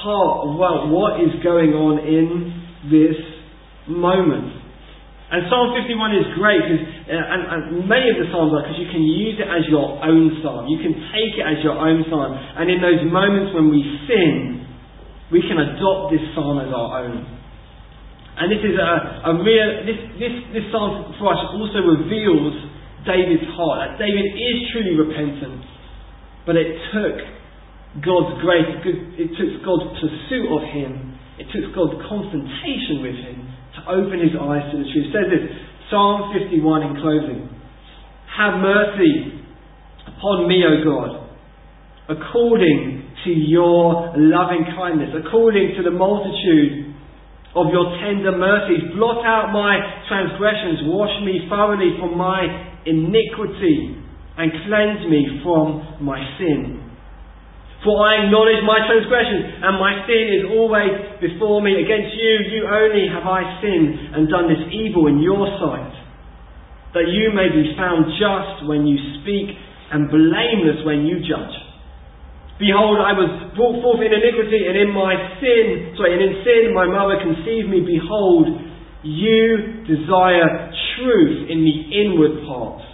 part of well, what is going on in this moment. And Psalm 51 is great, because, uh, and, and, many of the Psalms are because you can use it as your own Psalm. You can take it as your own Psalm. And in those moments when we sin, we can adopt this Psalm as our own. And this is a, a real, this, this, this Psalm for us also reveals David's heart. That David is truly repentant. But it took God's grace, it took God's pursuit of him, it took God's confrontation with him to open his eyes to the truth. It says this, Psalm 51 in closing. Have mercy upon me, O God, according to your loving kindness, according to the multitude of your tender mercies. Blot out my transgressions, wash me thoroughly from my iniquity, and cleanse me from my sin. For I acknowledge my transgressions, and my sin is always before me. Against you, you only have I sinned and done this evil in your sight, that you may be found just when you speak and blameless when you judge. Behold, I was brought forth in iniquity, and in my sin, sorry, and in sin my mother conceived me. Behold, you desire truth in the inward parts,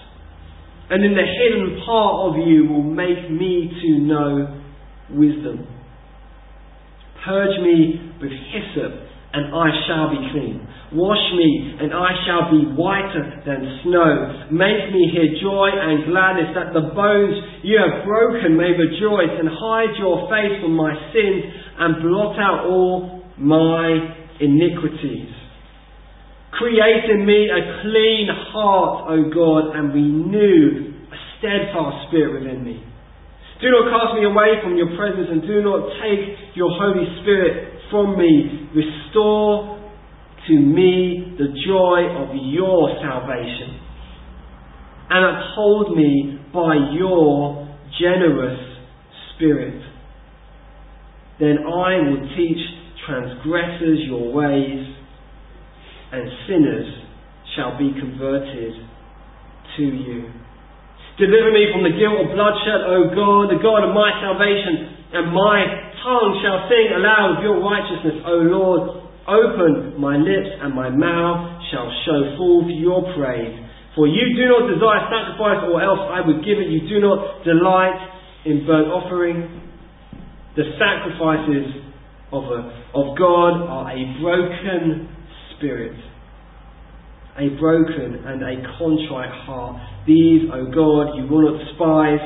and in the hidden part of you will make me to know wisdom. Purge me with hyssop, and I shall be clean. Wash me, and I shall be whiter than snow. Make me hear joy and gladness, that the bones you have broken may rejoice, and hide your face from my sins, and blot out all my iniquities. Create in me a clean heart, O God, and renew a steadfast spirit within me. Do not cast me away from your presence and do not take your Holy Spirit from me. Restore to me the joy of your salvation and uphold me by your generous Spirit. Then I will teach transgressors your ways and sinners shall be converted to you. Deliver me from the guilt of bloodshed, O God, the God of my salvation, and my tongue shall sing aloud of your righteousness, O Lord. Open my lips, and my mouth shall show forth your praise. For you do not desire sacrifice, or else I would give it. You do not delight in burnt offering. The sacrifices of, a, of God are a broken spirit a broken and a contrite heart. These, O God, you will not despise.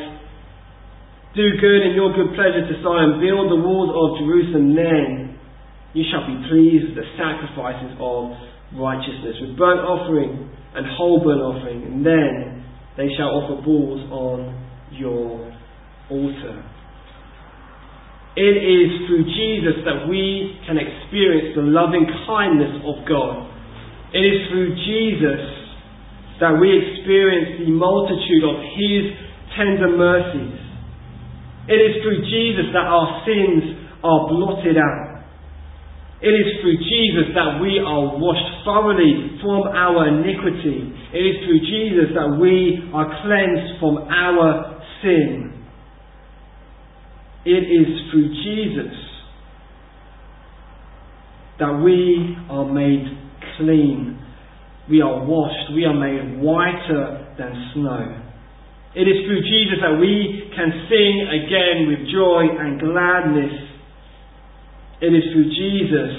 Do good in your good pleasure to Zion. Build the walls of Jerusalem. Then you shall be pleased with the sacrifices of righteousness, with burnt offering and whole burnt offering. And then they shall offer bulls on your altar. It is through Jesus that we can experience the loving kindness of God. It is through Jesus that we experience the multitude of His tender mercies. It is through Jesus that our sins are blotted out. It is through Jesus that we are washed thoroughly from our iniquity. It is through Jesus that we are cleansed from our sin. It is through Jesus that we are made clean. We are washed. We are made whiter than snow. It is through Jesus that we can sing again with joy and gladness it is through Jesus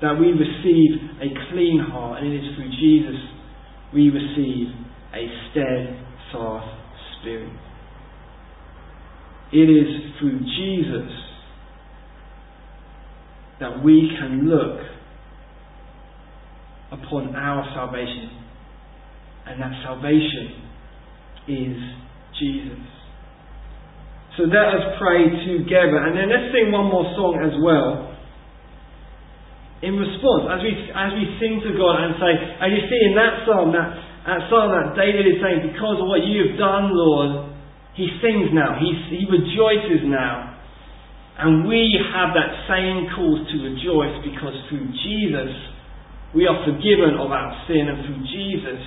that we receive a clean heart, and it is through Jesus we receive a steadfast spirit. It is through Jesus that we can look upon our salvation, and that salvation is Jesus. So let us pray together, and then let's sing one more song as well. In response, as we, as we sing to God and say, and you see in that psalm, that, that psalm that David is saying, because of what you have done, Lord, he sings now, he, he rejoices now. And we have that same cause to rejoice because through Jesus we are forgiven of our sin, and through Jesus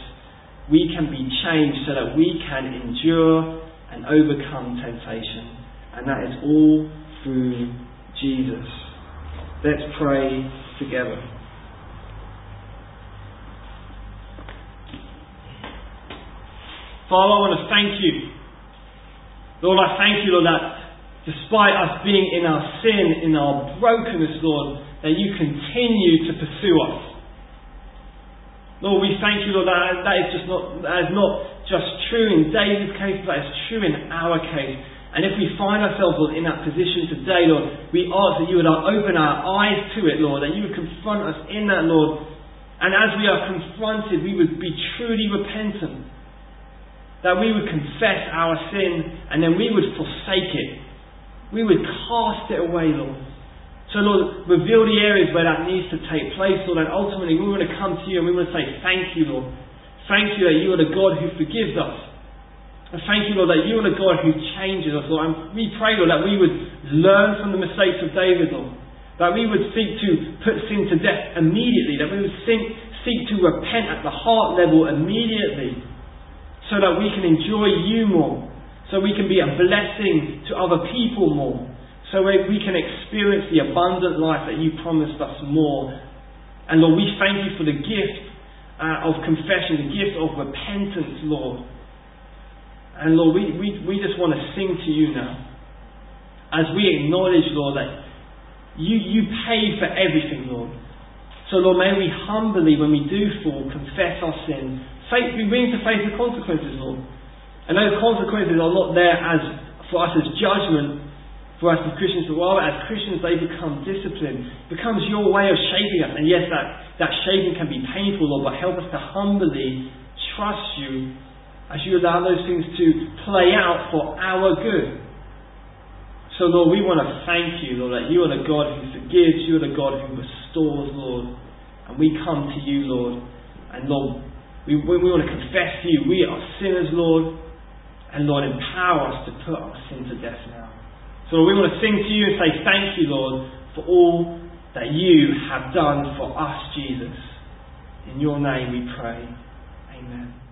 we can be changed so that we can endure and overcome temptation. And that is all through Jesus. Let's pray together. Father, I want to thank you. Lord, I thank you, Lord, that despite us being in our sin, in our brokenness, Lord, that you continue to pursue us. Lord, we thank you, Lord, that that is just not that is not just true in David's case, but it's true in our case. And if we find ourselves, Lord, in that position today, Lord, we ask that you would uh, open our eyes to it, Lord, that you would confront us in that, Lord. And as we are confronted, we would be truly repentant. That we would confess our sin and then we would forsake it. We would cast it away, Lord. So, Lord, reveal the areas where that needs to take place, Lord, and ultimately we want to come to you and we want to say, Thank you, Lord. Thank you that you are the God who forgives us. And thank you, Lord, that you are the God who changes us, Lord. And we pray, Lord, that we would learn from the mistakes of David, Lord. That we would seek to put sin to death immediately. That we would seek, seek to repent at the heart level immediately. So that we can enjoy you more. So we can be a blessing to other people more. So we can experience the abundant life that you promised us more. And Lord, we thank you for the gift uh, of confession, the gift of repentance, Lord. And Lord, we, we, we just want to sing to you now. As we acknowledge, Lord, that you, you pay for everything, Lord. So, Lord, may we humbly, when we do fall, confess our sin. Be willing to face the consequences, Lord. And those consequences are not there as for us as judgment for us as Christians, but rather as Christians they become discipline. Becomes your way of shaping us. And yes, that, that shaping can be painful, Lord, but help us to humbly trust you as you allow those things to play out for our good. So, Lord, we want to thank you, Lord, that you are the God who forgives, you are the God who restores, Lord. And we come to you, Lord. And, Lord, we, we want to confess to you we are sinners, Lord. And, Lord, empower us to put our sin to death now. So, we want to sing to you and say thank you, Lord, for all that you have done for us, Jesus. In your name we pray. Amen.